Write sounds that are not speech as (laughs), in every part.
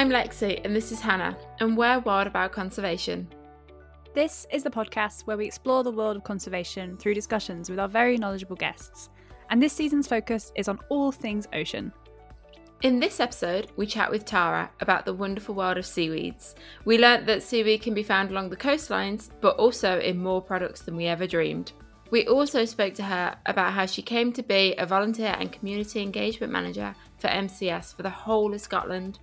I'm Lexi, and this is Hannah, and we're Wild About Conservation. This is the podcast where we explore the world of conservation through discussions with our very knowledgeable guests. And this season's focus is on all things ocean. In this episode, we chat with Tara about the wonderful world of seaweeds. We learnt that seaweed can be found along the coastlines, but also in more products than we ever dreamed. We also spoke to her about how she came to be a volunteer and community engagement manager for MCS for the whole of Scotland.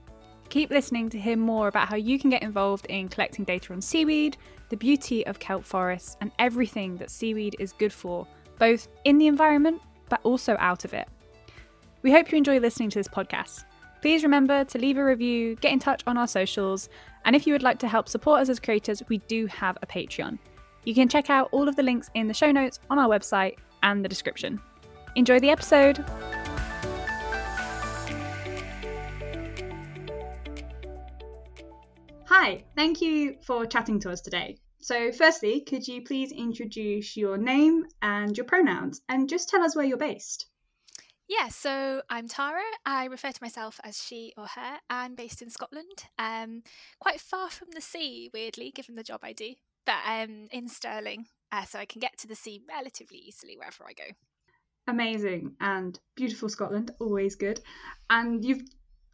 Keep listening to hear more about how you can get involved in collecting data on seaweed, the beauty of kelp forests, and everything that seaweed is good for, both in the environment but also out of it. We hope you enjoy listening to this podcast. Please remember to leave a review, get in touch on our socials, and if you would like to help support us as creators, we do have a Patreon. You can check out all of the links in the show notes on our website and the description. Enjoy the episode! Hi, thank you for chatting to us today. So, firstly, could you please introduce your name and your pronouns and just tell us where you're based? Yeah, so I'm Tara. I refer to myself as she or her. I'm based in Scotland, um, quite far from the sea, weirdly, given the job I do, but um, in Stirling, uh, so I can get to the sea relatively easily wherever I go. Amazing and beautiful Scotland, always good. And you've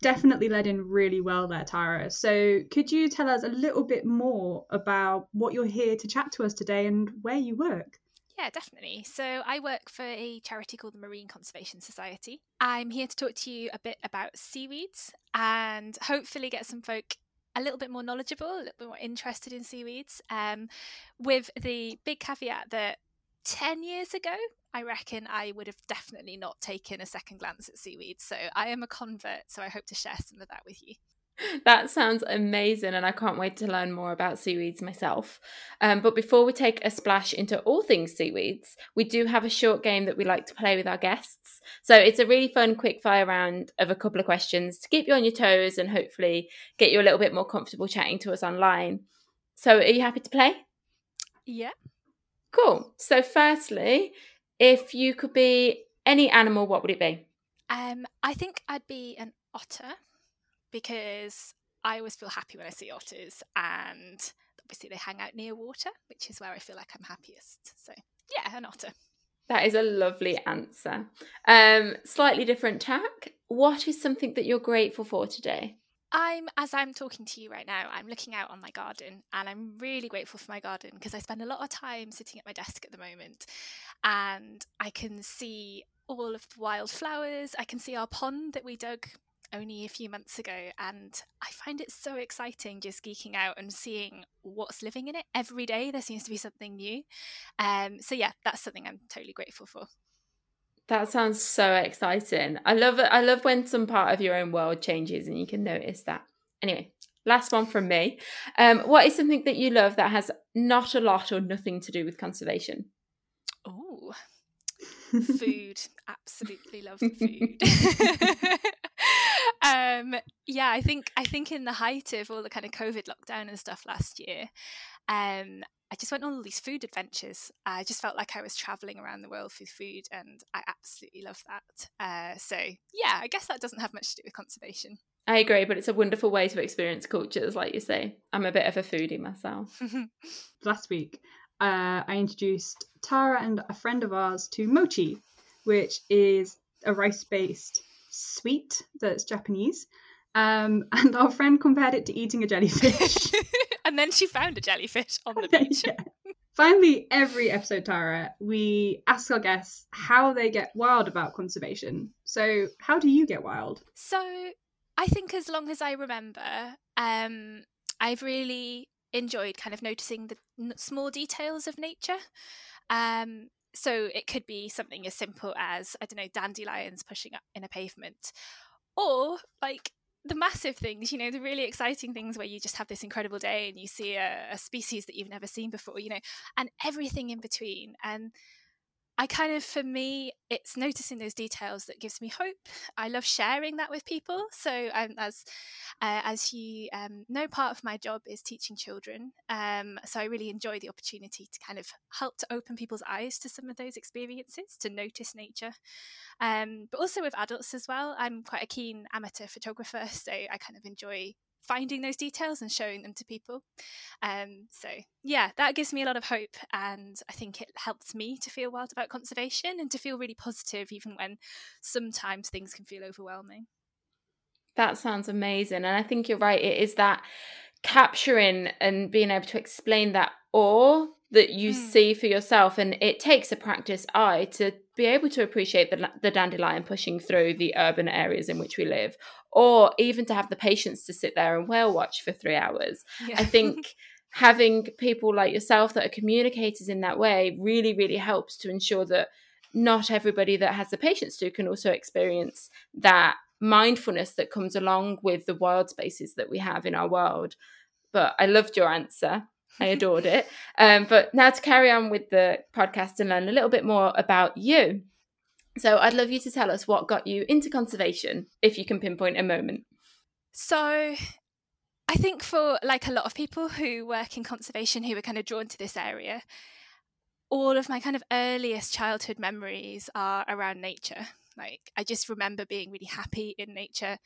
definitely led in really well there, Tara. So, could you tell us a little bit more about what you're here to chat to us today and where you work? Yeah, definitely. So, I work for a charity called the Marine Conservation Society. I'm here to talk to you a bit about seaweeds and hopefully get some folk a little bit more knowledgeable, a little bit more interested in seaweeds, um, with the big caveat that 10 years ago, I reckon I would have definitely not taken a second glance at seaweed. So I am a convert, so I hope to share some of that with you. That sounds amazing, and I can't wait to learn more about seaweeds myself. Um, but before we take a splash into all things seaweeds, we do have a short game that we like to play with our guests. So it's a really fun, quick fire round of a couple of questions to keep you on your toes and hopefully get you a little bit more comfortable chatting to us online. So, are you happy to play? Yeah. Cool. So, firstly, if you could be any animal, what would it be? Um, I think I'd be an otter because I always feel happy when I see otters, and obviously they hang out near water, which is where I feel like I'm happiest. So, yeah, an otter. That is a lovely answer. Um, slightly different tack. What is something that you're grateful for today? I'm as I'm talking to you right now, I'm looking out on my garden and I'm really grateful for my garden because I spend a lot of time sitting at my desk at the moment and I can see all of the wild flowers. I can see our pond that we dug only a few months ago and I find it so exciting just geeking out and seeing what's living in it every day. There seems to be something new. Um so yeah that's something I'm totally grateful for that sounds so exciting. I love it. I love when some part of your own world changes and you can notice that. Anyway, last one from me. Um, what is something that you love that has not a lot or nothing to do with conservation? Oh, food. Absolutely love food. (laughs) (laughs) um, yeah, I think I think in the height of all the kind of COVID lockdown and stuff last year, um, I just went on all these food adventures. I just felt like I was traveling around the world with food, and I absolutely love that. Uh, so, yeah, I guess that doesn't have much to do with conservation. I agree, but it's a wonderful way to experience cultures, like you say. I'm a bit of a foodie myself. (laughs) Last week, uh, I introduced Tara and a friend of ours to mochi, which is a rice based sweet that's Japanese. Um, (laughs) and our friend compared it to eating a jellyfish. (laughs) and then she found a jellyfish on the (laughs) beach. yeah. (laughs) Finally, every episode, Tara, we ask our guests how they get wild about conservation. So, how do you get wild? So, I think as long as I remember, um, I've really enjoyed kind of noticing the small details of nature. Um, so it could be something as simple as I don't know dandelions pushing up in a pavement, or like the massive things, you know, the really exciting things where you just have this incredible day and you see a, a, species that you've never seen before, you know, and everything in between. And I kind of, for me, it's noticing those details that gives me hope. I love sharing that with people. So, um, as uh, as you um, know, part of my job is teaching children. Um, so, I really enjoy the opportunity to kind of help to open people's eyes to some of those experiences, to notice nature, um, but also with adults as well. I'm quite a keen amateur photographer, so I kind of enjoy finding those details and showing them to people. Um, so yeah, that gives me a lot of hope, and I think it helps me to feel wild about conservation and to feel really positive, even when sometimes things can feel overwhelming. That sounds amazing, and I think you're right. It is that capturing and being able to explain that awe that you mm. see for yourself and it takes a practice eye to be able to appreciate the, the dandelion pushing through the urban areas in which we live or even to have the patience to sit there and whale watch for three hours yeah. i think (laughs) having people like yourself that are communicators in that way really really helps to ensure that not everybody that has the patience to can also experience that mindfulness that comes along with the wild spaces that we have in our world but i loved your answer I adored it. Um, but now to carry on with the podcast and learn a little bit more about you. So I'd love you to tell us what got you into conservation, if you can pinpoint a moment. So I think for like a lot of people who work in conservation who are kind of drawn to this area, all of my kind of earliest childhood memories are around nature. Like I just remember being really happy in nature,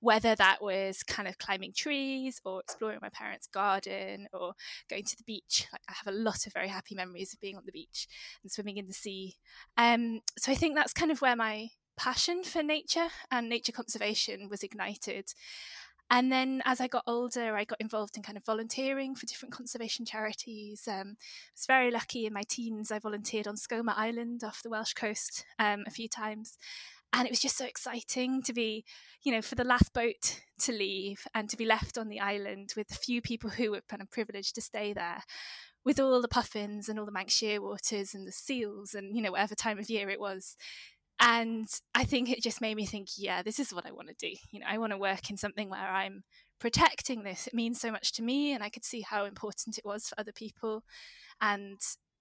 whether that was kind of climbing trees or exploring my parents' garden or going to the beach. Like I have a lot of very happy memories of being on the beach and swimming in the sea. Um, so I think that's kind of where my passion for nature and nature conservation was ignited. And then as I got older, I got involved in kind of volunteering for different conservation charities. Um, I was very lucky in my teens. I volunteered on Skomer Island off the Welsh coast um, a few times. And it was just so exciting to be, you know, for the last boat to leave and to be left on the island with a few people who were kind of privileged to stay there with all the puffins and all the Manx shearwaters and the seals and, you know, whatever time of year it was and i think it just made me think yeah this is what i want to do you know i want to work in something where i'm protecting this. It means so much to me and i could see how important it was for other people. And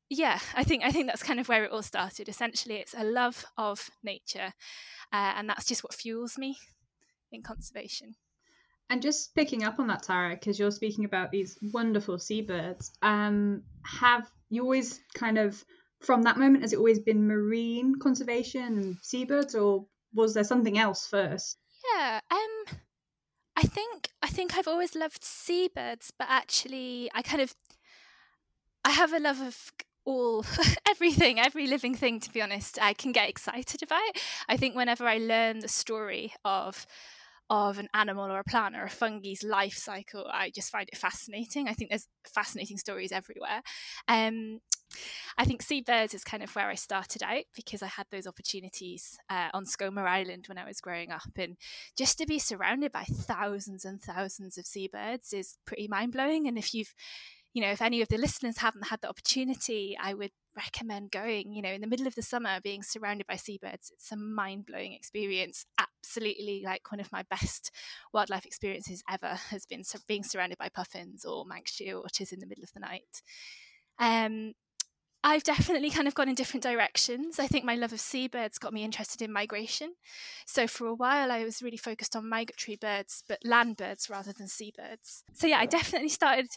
yeah i think i think that's kind of where it all started. Essentially it's a love of nature uh, and that's just what fuels me in conservation. And just picking up on that tara because you're speaking about these wonderful seabirds um have you always kind of from that moment has it always been marine conservation and seabirds or was there something else first? Yeah um i think i think i've always loved seabirds but actually i kind of i have a love of all (laughs) everything every living thing to be honest i can get excited about. I think whenever i learn the story of of an animal or a plant or a fungi's life cycle i just find it fascinating. I think there's fascinating stories everywhere. Um, I think seabirds is kind of where I started out because I had those opportunities uh, on Skomer Island when I was growing up. And just to be surrounded by thousands and thousands of seabirds is pretty mind blowing. And if you've, you know, if any of the listeners haven't had the opportunity, I would recommend going, you know, in the middle of the summer, being surrounded by seabirds. It's a mind blowing experience. Absolutely like one of my best wildlife experiences ever has been being surrounded by puffins or Manx shearwaters in the middle of the night. Um, I've definitely kind of gone in different directions. I think my love of seabirds got me interested in migration. So for a while, I was really focused on migratory birds, but land birds rather than seabirds. So yeah, I definitely started.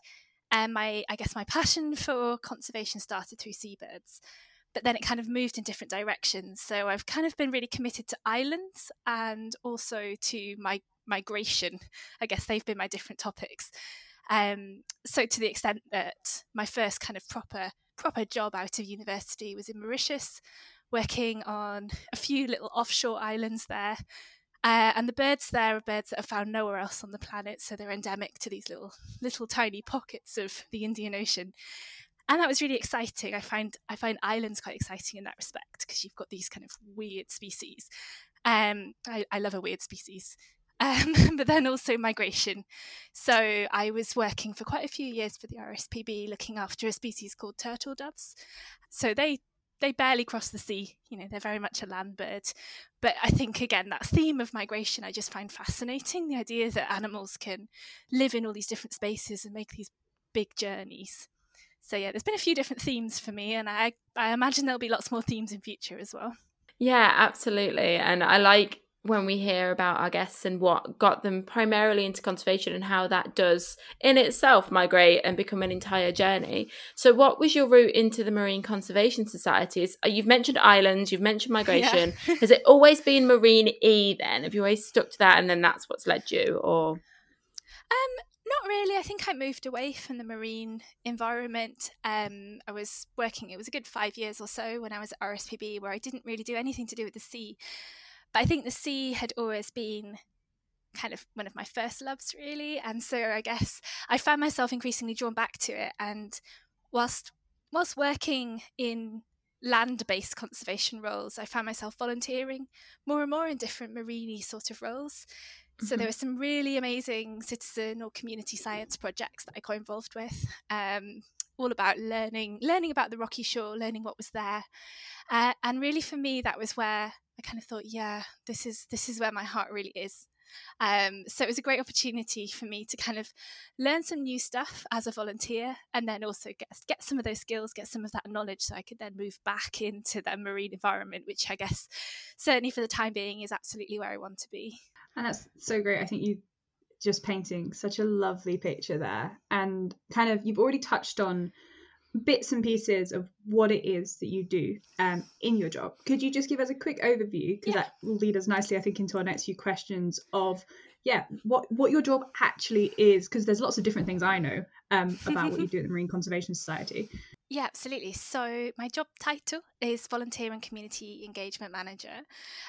Um, my, I guess my passion for conservation started through seabirds, but then it kind of moved in different directions. So I've kind of been really committed to islands and also to my migration. I guess they've been my different topics. Um, so to the extent that my first kind of proper proper job out of university was in Mauritius, working on a few little offshore islands there. Uh, and the birds there are birds that are found nowhere else on the planet, so they're endemic to these little little tiny pockets of the Indian Ocean. And that was really exciting. I find I find islands quite exciting in that respect because you've got these kind of weird species. Um, I, I love a weird species um, (laughs) but then also migration. So I was working for quite a few years for the RSPB looking after a species called turtle doves. So they they barely cross the sea, you know, they're very much a land bird. But I think again that theme of migration I just find fascinating, the idea that animals can live in all these different spaces and make these big journeys. So yeah, there's been a few different themes for me and I I imagine there'll be lots more themes in future as well. Yeah, absolutely. And I like when we hear about our guests and what got them primarily into conservation and how that does in itself migrate and become an entire journey. So, what was your route into the Marine Conservation Societies? Uh, you've mentioned islands, you've mentioned migration. Yeah. (laughs) Has it always been marine E then? Have you always stuck to that and then that's what's led you? Or Um, not really. I think I moved away from the marine environment. Um, I was working, it was a good five years or so when I was at RSPB, where I didn't really do anything to do with the sea. But I think the sea had always been kind of one of my first loves, really. And so I guess I found myself increasingly drawn back to it. And whilst whilst working in land-based conservation roles, I found myself volunteering more and more in different marine sort of roles. So there mm-hmm. were some really amazing citizen or community science projects that I got involved with, um, all about learning, learning about the rocky shore, learning what was there, uh, and really for me that was where I kind of thought, yeah, this is this is where my heart really is. Um, so it was a great opportunity for me to kind of learn some new stuff as a volunteer, and then also get get some of those skills, get some of that knowledge, so I could then move back into the marine environment, which I guess certainly for the time being is absolutely where I want to be. And that's so great. I think you just painting such a lovely picture there, and kind of you've already touched on bits and pieces of what it is that you do um, in your job. Could you just give us a quick overview? Because yeah. that will lead us nicely, I think, into our next few questions of yeah, what what your job actually is. Because there's lots of different things I know um, about what you do at the Marine Conservation Society. Yeah, absolutely. So my job title is Volunteer and Community Engagement Manager.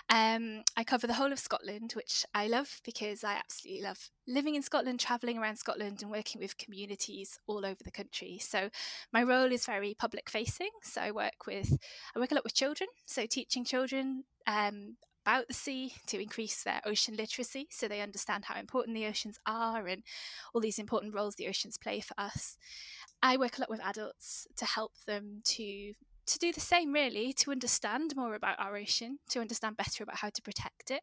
Um, I cover the whole of Scotland, which I love because I absolutely love living in Scotland, travelling around Scotland, and working with communities all over the country. So my role is very public facing. So I work with I work a lot with children, so teaching children um, about the sea to increase their ocean literacy so they understand how important the oceans are and all these important roles the oceans play for us. I work a lot with adults to help them to to do the same really to understand more about our ocean to understand better about how to protect it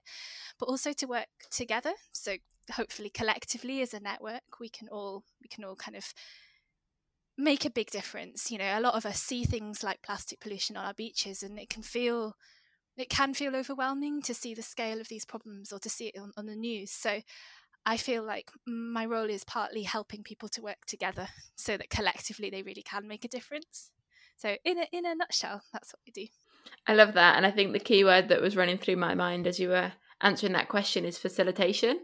but also to work together so hopefully collectively as a network we can all we can all kind of make a big difference you know a lot of us see things like plastic pollution on our beaches and it can feel it can feel overwhelming to see the scale of these problems or to see it on, on the news. So I feel like my role is partly helping people to work together so that collectively they really can make a difference. So in a, in a nutshell, that's what we do. I love that. And I think the key word that was running through my mind as you were answering that question is facilitation.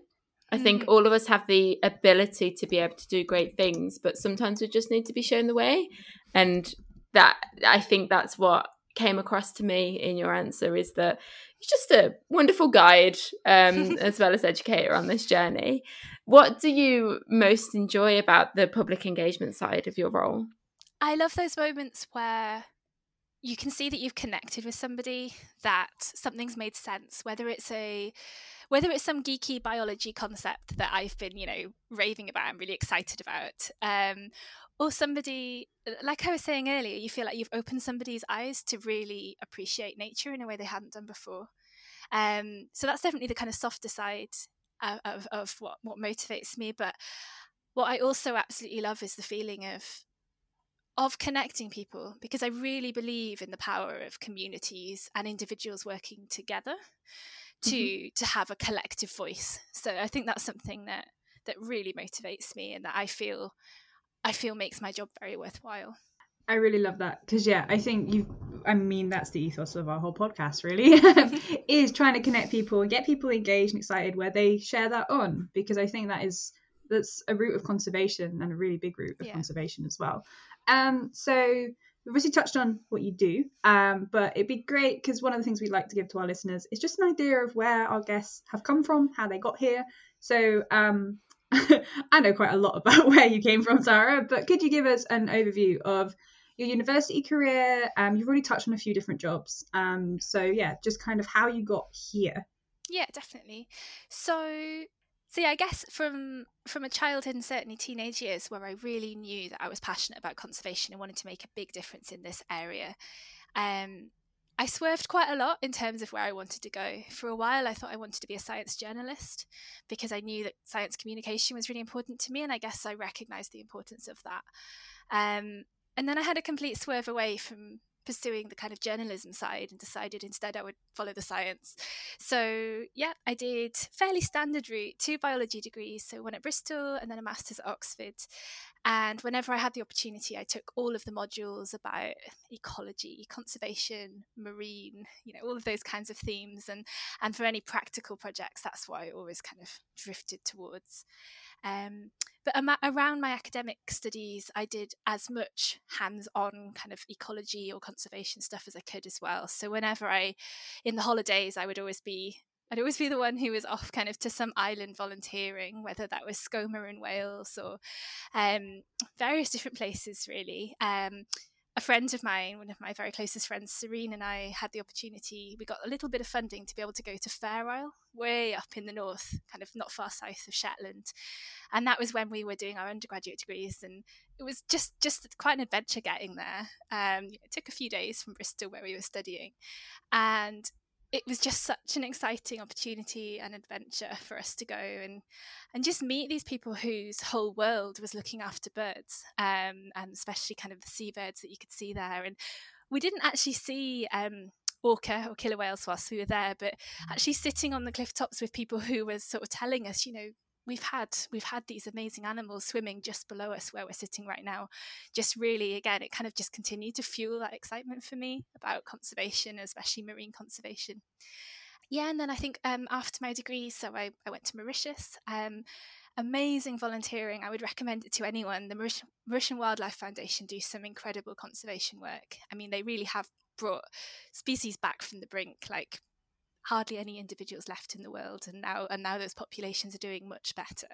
I think mm. all of us have the ability to be able to do great things, but sometimes we just need to be shown the way. And that I think that's what came across to me in your answer is that you're just a wonderful guide um, (laughs) as well as educator on this journey. What do you most enjoy about the public engagement side of your role? I love those moments where you can see that you've connected with somebody that something's made sense whether it's a whether it's some geeky biology concept that i've been you know raving about and really excited about um, or somebody like i was saying earlier you feel like you've opened somebody's eyes to really appreciate nature in a way they hadn't done before. Um, so that's definitely the kind of softer side of, of, what, what motivates me but what i also absolutely love is the feeling of of connecting people because i really believe in the power of communities and individuals working together to mm-hmm. to have a collective voice so i think that's something that that really motivates me and that i feel I feel makes my job very worthwhile. I really love that because yeah, I think you. I mean, that's the ethos of our whole podcast. Really, (laughs) (laughs) is trying to connect people and get people engaged and excited where they share that on because I think that is that's a route of conservation and a really big route of yeah. conservation as well. Um, so we've obviously touched on what you do, um, but it'd be great because one of the things we'd like to give to our listeners is just an idea of where our guests have come from, how they got here. So um, (laughs) I know quite a lot about (laughs) where you came from, Tara, but could you give us an overview of your university career? Um, you've already touched on a few different jobs. Um, so yeah, just kind of how you got here. Yeah, definitely. So so I guess from from a childhood and certainly teenage years where I really knew that I was passionate about conservation and wanted to make a big difference in this area. Um, I swerved quite a lot in terms of where I wanted to go. For a while, I thought I wanted to be a science journalist because I knew that science communication was really important to me, and I guess I recognized the importance of that. Um, and then I had a complete swerve away from pursuing the kind of journalism side and decided instead I would follow the science. So, yeah, I did fairly standard route, two biology degrees, so one at Bristol and then a master's at Oxford. And whenever I had the opportunity, I took all of the modules about ecology, conservation, marine, you know, all of those kinds of themes. And, and for any practical projects, that's what I always kind of drifted towards. Um, but around my academic studies, I did as much hands on kind of ecology or conservation stuff as I could as well. So whenever I, in the holidays, I would always be I'd always be the one who was off kind of to some island volunteering, whether that was Skomer in Wales or um, various different places, really. Um, a friend of mine, one of my very closest friends, Serene, and I had the opportunity. We got a little bit of funding to be able to go to Fair Isle, way up in the north, kind of not far south of Shetland, and that was when we were doing our undergraduate degrees. And it was just just quite an adventure getting there. Um, it took a few days from Bristol where we were studying, and it was just such an exciting opportunity and adventure for us to go and and just meet these people whose whole world was looking after birds um, and especially kind of the seabirds that you could see there. And we didn't actually see um, orca or killer whales whilst we were there but actually sitting on the cliff tops with people who were sort of telling us you know we've had we've had these amazing animals swimming just below us where we're sitting right now. Just really again it kind of just continued to fuel that excitement for me about conservation especially marine conservation. Yeah and then i think um, after my degree so I, I went to mauritius um, amazing volunteering. I would recommend it to anyone. The mauritian, mauritian wildlife foundation do some incredible conservation work. I mean they really have brought species back from the brink like hardly any individuals left in the world, and now and now those populations are doing much better.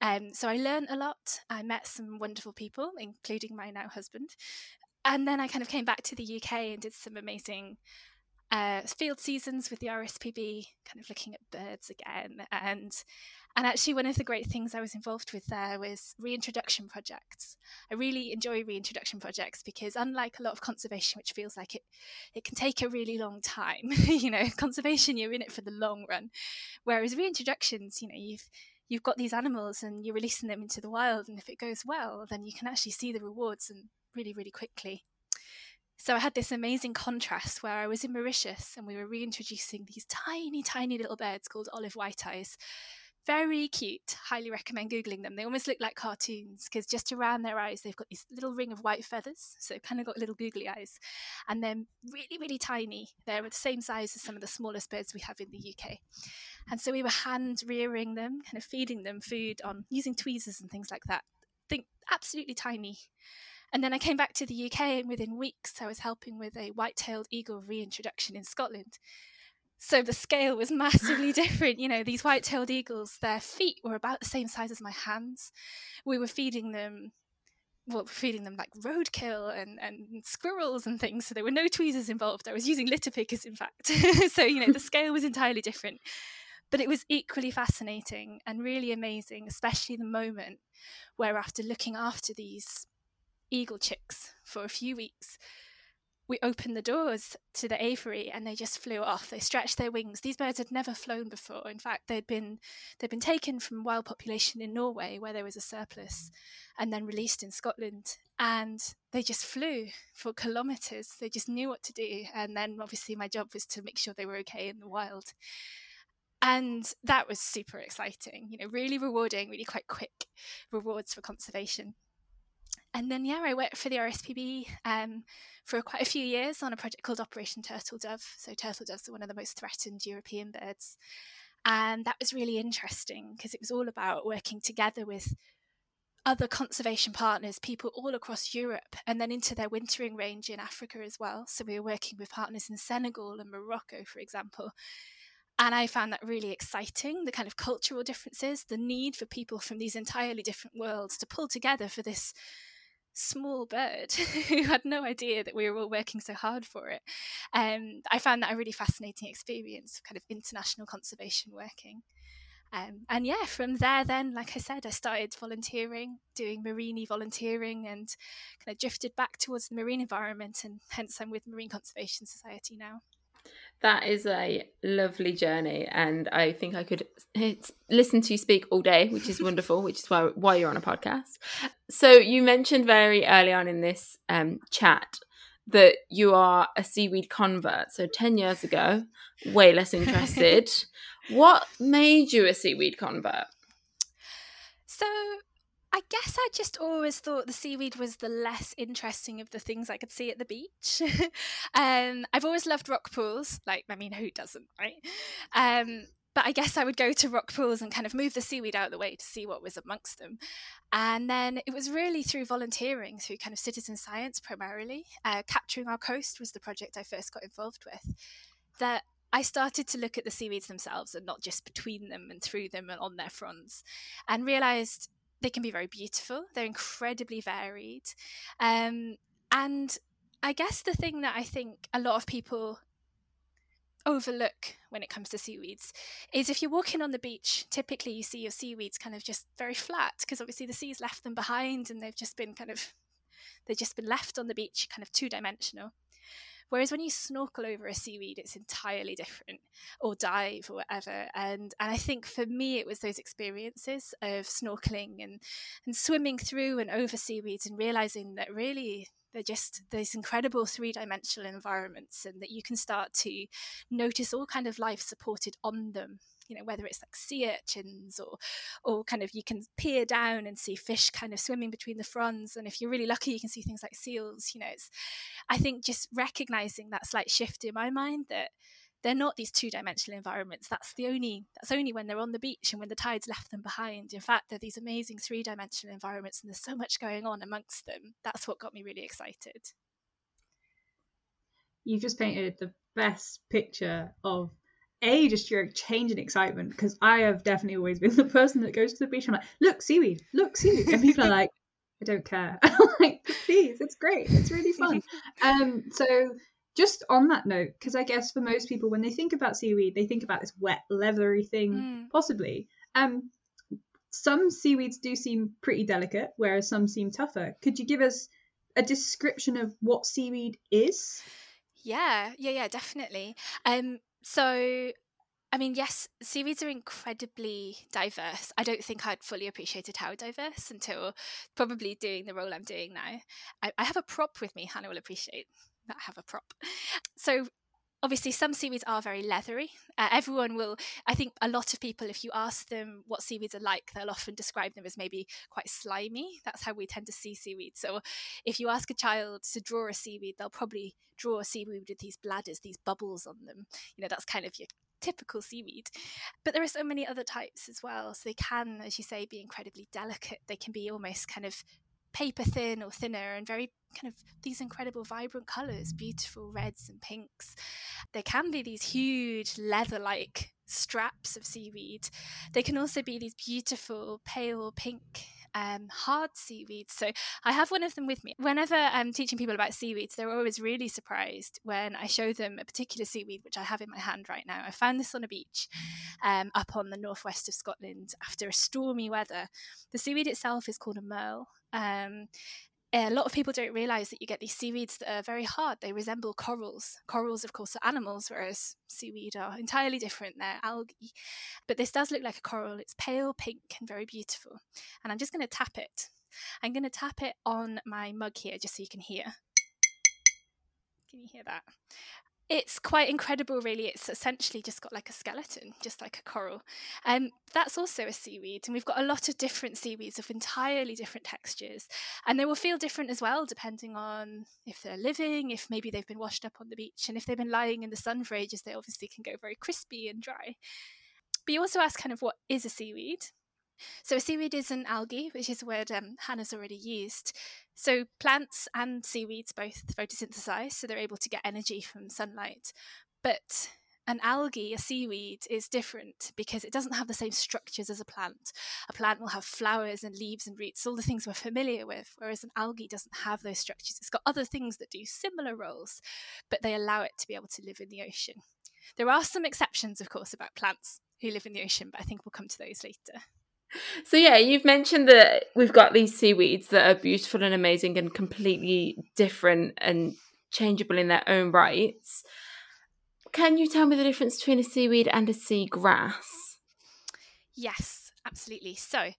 Um, so I learned a lot. I met some wonderful people, including my now husband, and then I kind of came back to the UK and did some amazing uh, field seasons with the RSPB, kind of looking at birds again. And and actually, one of the great things I was involved with there was reintroduction projects. I really enjoy reintroduction projects because, unlike a lot of conservation, which feels like it it can take a really long time, (laughs) you know, conservation you're in it for the long run, whereas reintroductions, you know, you've you've got these animals and you're releasing them into the wild, and if it goes well, then you can actually see the rewards and really, really quickly. So I had this amazing contrast where I was in Mauritius and we were reintroducing these tiny, tiny little birds called olive white eyes. Very cute. Highly recommend Googling them. They almost look like cartoons because just around their eyes, they've got this little ring of white feathers. So kind of got little googly eyes. And they're really, really tiny. They're the same size as some of the smallest birds we have in the UK. And so we were hand rearing them, kind of feeding them food on using tweezers and things like that. Think absolutely tiny. And then I came back to the UK, and within weeks, I was helping with a white tailed eagle reintroduction in Scotland. So the scale was (laughs) massively (laughs) different. You know, these white tailed eagles, their feet were about the same size as my hands. We were feeding them well, feeding them like roadkill and, and squirrels and things. So there were no tweezers involved. I was using litter pickers, in fact. (laughs) so, you know, the scale was entirely different. But it was equally fascinating and really amazing, especially the moment where, after looking after these eagle chicks for a few weeks. We opened the doors to the aviary and they just flew off. They stretched their wings. These birds had never flown before. In fact, they'd been they'd been taken from wild population in Norway where there was a surplus and then released in Scotland. And they just flew for kilometers. They just knew what to do. And then obviously my job was to make sure they were okay in the wild and that was super exciting you know really rewarding really quite quick rewards for conservation and then yeah, I worked for the RSPB um, for quite a few years on a project called Operation Turtle Dove. So turtle doves are one of the most threatened European birds, and that was really interesting because it was all about working together with other conservation partners, people all across Europe, and then into their wintering range in Africa as well. So we were working with partners in Senegal and Morocco, for example. And I found that really exciting the kind of cultural differences, the need for people from these entirely different worlds to pull together for this small bird (laughs) who had no idea that we were all working so hard for it. Um, I found that a really fascinating experience, kind of international conservation working. Um, and yeah, from there, then, like I said, I started volunteering, doing marine volunteering, and kind of drifted back towards the marine environment. And hence, I'm with Marine Conservation Society now. That is a lovely journey, and I think I could listen to you speak all day, which is wonderful. which is why why you're on a podcast. So you mentioned very early on in this um, chat that you are a seaweed convert. So ten years ago, way less interested. (laughs) what made you a seaweed convert? So I guess I just always thought the seaweed was the less interesting of the things I could see at the beach. (laughs) um, I've always loved rock pools. Like, I mean, who doesn't, right? Um, but I guess I would go to rock pools and kind of move the seaweed out of the way to see what was amongst them. And then it was really through volunteering, through kind of citizen science primarily. Uh, Capturing Our Coast was the project I first got involved with. That I started to look at the seaweeds themselves and not just between them and through them and on their fronds, and realized they can be very beautiful. They're incredibly varied. Um, and I guess the thing that I think a lot of people overlook when it comes to seaweeds is if you're walking on the beach, typically you see your seaweeds kind of just very flat because obviously the sea's left them behind and they've just been kind of they've just been left on the beach, kind of two dimensional. Whereas when you snorkel over a seaweed, it's entirely different, or dive or whatever. And and I think for me, it was those experiences of snorkeling and and swimming through and over seaweeds and realizing that really they're just these incredible three-dimensional environments and that you can start to notice all kind of life supported on them you know whether it's like sea urchins or or kind of you can peer down and see fish kind of swimming between the fronds and if you're really lucky you can see things like seals you know it's i think just recognizing that slight shift in my mind that they're not these two-dimensional environments that's the only that's only when they're on the beach and when the tides left them behind. In fact they're these amazing three-dimensional environments and there's so much going on amongst them. That's what got me really excited. You've just painted the best picture of a just your change in excitement because I have definitely always been (laughs) the person that goes to the beach. I'm like, look, seaweed, look, seaweed, and people are like, I don't care. (laughs) I'm like, please, it's great, it's really fun. (laughs) um, so just on that note, because I guess for most people, when they think about seaweed, they think about this wet, leathery thing, mm. possibly. Um, some seaweeds do seem pretty delicate, whereas some seem tougher. Could you give us a description of what seaweed is? Yeah, yeah, yeah, definitely. Um, so I mean, yes, seaweeds are incredibly diverse. I don't think I'd fully appreciated how diverse until probably doing the role I'm doing now. I, I have a prop with me, Hannah will appreciate that I have a prop. So obviously some seaweeds are very leathery uh, everyone will i think a lot of people if you ask them what seaweeds are like they'll often describe them as maybe quite slimy that's how we tend to see seaweed so if you ask a child to draw a seaweed they'll probably draw a seaweed with these bladders these bubbles on them you know that's kind of your typical seaweed. But there are so many other types as well. So they can, as you say, be incredibly delicate. They can be almost kind of paper thin or thinner and very kind of these incredible vibrant colors, beautiful reds and pinks. There can be these huge leather like straps of seaweed. They can also be these beautiful pale pink um, hard seaweeds. So I have one of them with me. Whenever I'm teaching people about seaweeds, they're always really surprised when I show them a particular seaweed, which I have in my hand right now. I found this on a beach um, up on the northwest of Scotland after a stormy weather. The seaweed itself is called a maerl. Um, a lot of people don't realize that you get these seaweeds that are very hard. They resemble corals. Corals, of course, are animals, whereas seaweed are entirely different. They're algae. But this does look like a coral. It's pale pink and very beautiful. And I'm just going to tap it. I'm going to tap it on my mug here just so you can hear. Can you hear that? It's quite incredible really. It's essentially just got like a skeleton just like a coral. And um, that's also a seaweed and we've got a lot of different seaweeds of entirely different textures and they will feel different as well depending on if they're living if maybe they've been washed up on the beach and if they've been lying in the sun for ages they obviously can go very crispy and dry. But you also ask kind of what is a seaweed so a seaweed is an algae, which is a word um, Hannah's already used. So plants and seaweeds both photosynthesize, so they're able to get energy from sunlight. But an algae, a seaweed, is different because it doesn't have the same structures as a plant. A plant will have flowers and leaves and roots, all the things we're familiar with, whereas an algae doesn't have those structures. It's got other things that do similar roles, but they allow it to be able to live in the ocean. There are some exceptions, of course, about plants who live in the ocean, but I think we'll come to those later. So yeah, you've mentioned that we've got these seaweeds that are beautiful and amazing and completely different and changeable in their own rights. Can you tell me the difference between a seaweed and a seagrass? Yes, absolutely. So,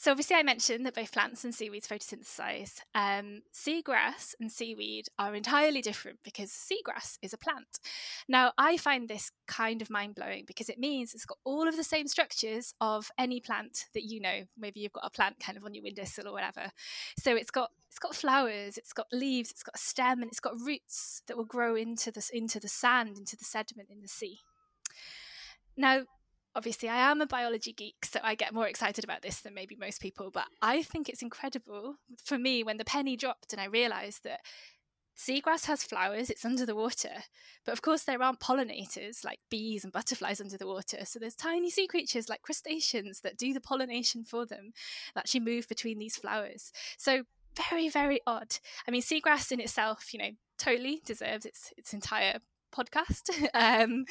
so obviously, I mentioned that both plants and seaweeds photosynthesize. Um, seagrass and seaweed are entirely different because seagrass is a plant. Now, I find this kind of mind blowing because it means it's got all of the same structures of any plant that you know. Maybe you've got a plant kind of on your windowsill or whatever. So it's got it's got flowers, it's got leaves, it's got a stem, and it's got roots that will grow into the into the sand, into the sediment in the sea. Now, obviously I am a biology geek, so I get more excited about this than maybe most people. But I think it's incredible for me when the penny dropped and I realised that seagrass has flowers, it's under the water. But of course, there aren't pollinators like bees and butterflies under the water. So there's tiny sea creatures like crustaceans that do the pollination for them, that actually move between these flowers. So very, very odd. I mean, seagrass in itself, you know, totally deserves its its entire podcast. (laughs) (laughs) um,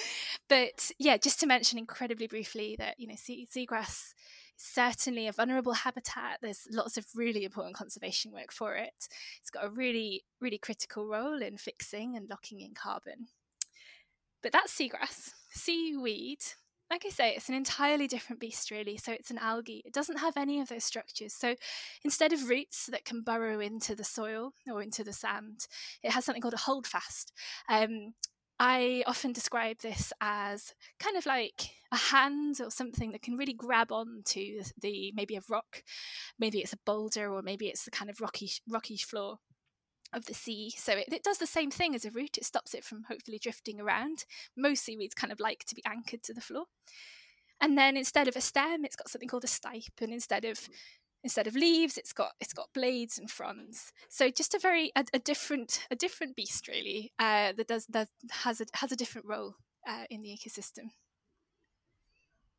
but yeah, just to mention incredibly briefly that you know sea, seagrass is certainly a vulnerable habitat. There's lots of really important conservation work for it. It's got a really really critical role in fixing and locking in carbon. But that's seagrass. Seaweed like I say, it's an entirely different beast, really. So it's an algae. It doesn't have any of those structures. So instead of roots that can burrow into the soil or into the sand, it has something called a holdfast. Um, I often describe this as kind of like a hand or something that can really grab onto the maybe a rock, maybe it's a boulder, or maybe it's the kind of rocky rocky floor of the sea. So it, it, does the same thing as a root. It stops it from hopefully drifting around. Most seaweeds kind of like to be anchored to the floor. And then instead of a stem, it's got something called a stipe, and instead of hmm. Instead of leaves, it's got it's got blades and fronds. So just a very a, a different a different beast really uh, that does that has a has a different role uh, in the ecosystem.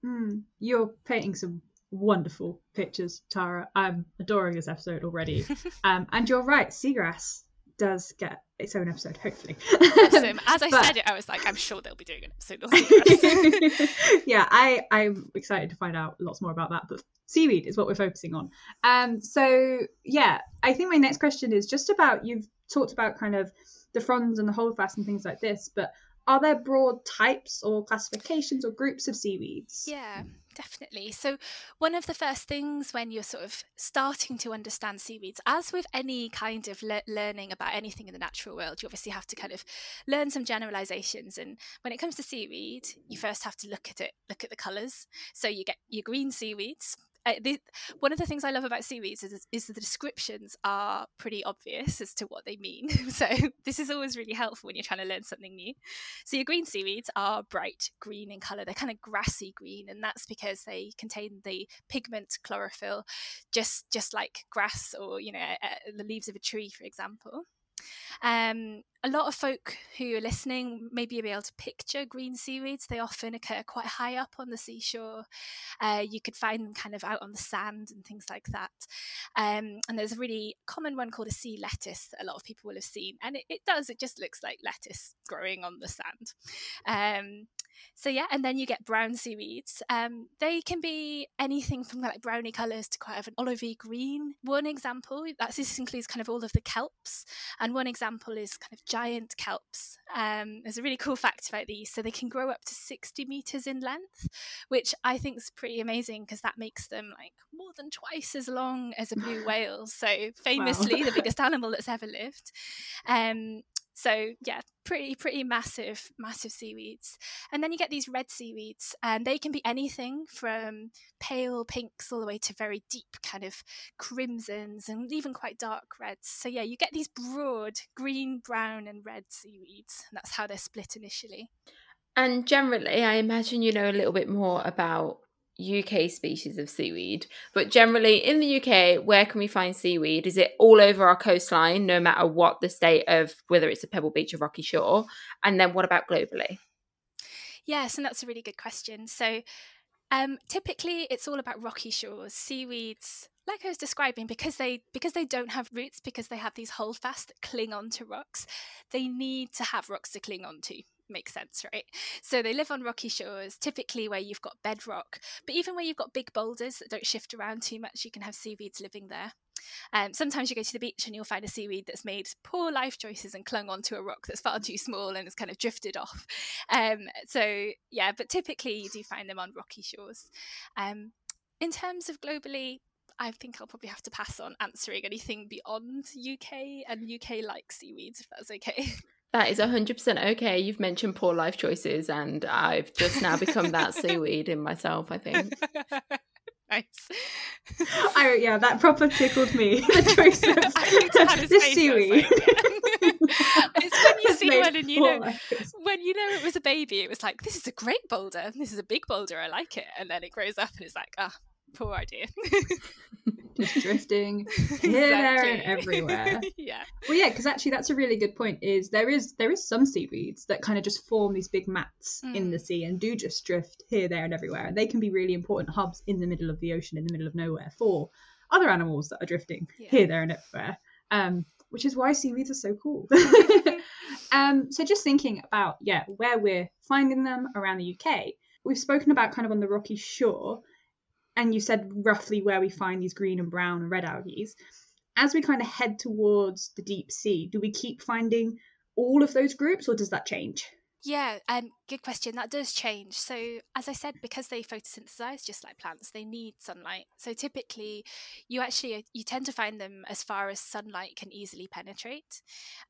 Mm, you're painting some wonderful pictures, Tara. I'm adoring this episode already. (laughs) um, and you're right, seagrass does get its own episode, hopefully. awesome. (laughs) As I but... said it, I was like, I'm sure they'll be doing an episode (laughs) yeah, I, I'm excited to find out lots more about that. But seaweed is what we're focusing on. Um, so yeah, I think my next question is just about you've talked about kind of the fronds and the holdfast and things like this, but are there broad types or classifications or groups of seaweeds? Yeah, definitely. So, one of the first things when you're sort of starting to understand seaweeds, as with any kind of le- learning about anything in the natural world, you obviously have to kind of learn some generalizations. And when it comes to seaweed, you first have to look at it, look at the colors. So, you get your green seaweeds, the, one of the things I love about seaweeds is, is the descriptions are pretty obvious as to what they mean. (laughs) so this is always really helpful when you're trying to learn something new. So your green seaweeds are bright green in color. They're kind of grassy green, and that's because they contain the pigment chlorophyll, just just like grass or you know uh, the leaves of a tree, for example. Um, a lot of folk who are listening may be able to picture green seaweeds. They often occur quite high up on the seashore. Uh, you could find them kind of out on the sand and things like that. Um, and there's a really common one called a sea lettuce that a lot of people will have seen. And it, it does, it just looks like lettuce growing on the sand. Um, so yeah, and then you get brown seaweeds. Um, they can be anything from like browny colours to quite of an olivey green. One example that this includes kind of all of the kelps, and one example is kind of giant kelps. Um, there's a really cool fact about these. So they can grow up to 60 meters in length, which I think is pretty amazing because that makes them like more than twice as long as a blue (laughs) whale. So famously wow. the biggest (laughs) animal that's ever lived. Um, so yeah, pretty pretty massive massive seaweeds. And then you get these red seaweeds, and they can be anything from pale pinks all the way to very deep kind of crimsons and even quite dark reds. So yeah, you get these broad green, brown, and red seaweeds. And that's how they're split initially. And generally, I imagine you know a little bit more about UK species of seaweed. But generally, in the UK, where can we find seaweed? Is it all over our coastline, no matter what the state of whether it's a pebble beach or rocky shore? And then what about globally? Yes, and that's a really good question. So, um, typically, it's all about rocky shores. Seaweeds, like I was describing, because they because they don't have roots, because they have these holdfasts that cling onto rocks, they need to have rocks to cling onto makes sense, right? So they live on rocky shores, typically where you've got bedrock, but even where you've got big boulders that don't shift around too much, you can have seaweeds living there. Um, sometimes you go to the beach and you'll find a seaweed that's made poor life choices and clung onto a rock that's far too small and has kind of drifted off. Um, so, yeah, but typically you do find them on rocky shores. Um, in terms of globally, I think I'll probably have to pass on answering anything beyond UK and UK like seaweeds, if that's okay. (laughs) That is 100% okay. You've mentioned poor life choices, and I've just now become that (laughs) seaweed in myself, I think. (laughs) nice. I, yeah, that proper tickled me. (laughs) The choice of the seaweed. it's when you see when when you know when you know it was a baby, it was like this is a great boulder, this is a big boulder, I like it, and then it grows up and it's like ah, poor idea. (laughs) Just drifting (laughs) here, there, and everywhere. (laughs) yeah. Well, yeah, because actually that's a really good point. Is there is there is some seaweeds that kind of just form these big mats mm. in the sea and do just drift here, there, and everywhere, and they can be really important hubs in the middle of the ocean, in the middle of nowhere for other animals that are drifting yeah. here, there, and everywhere. Um, which is why seaweeds are so cool. um, so just thinking about yeah where we're finding them around the UK, we've spoken about kind of on the rocky shore, and you said roughly where we find these green and brown and red algae. As we kind of head towards the deep sea, do we keep finding all of those groups, or does that change? Yeah, um, good question. That does change. So, as I said, because they photosynthesize just like plants, they need sunlight. So, typically, you actually uh, you tend to find them as far as sunlight can easily penetrate.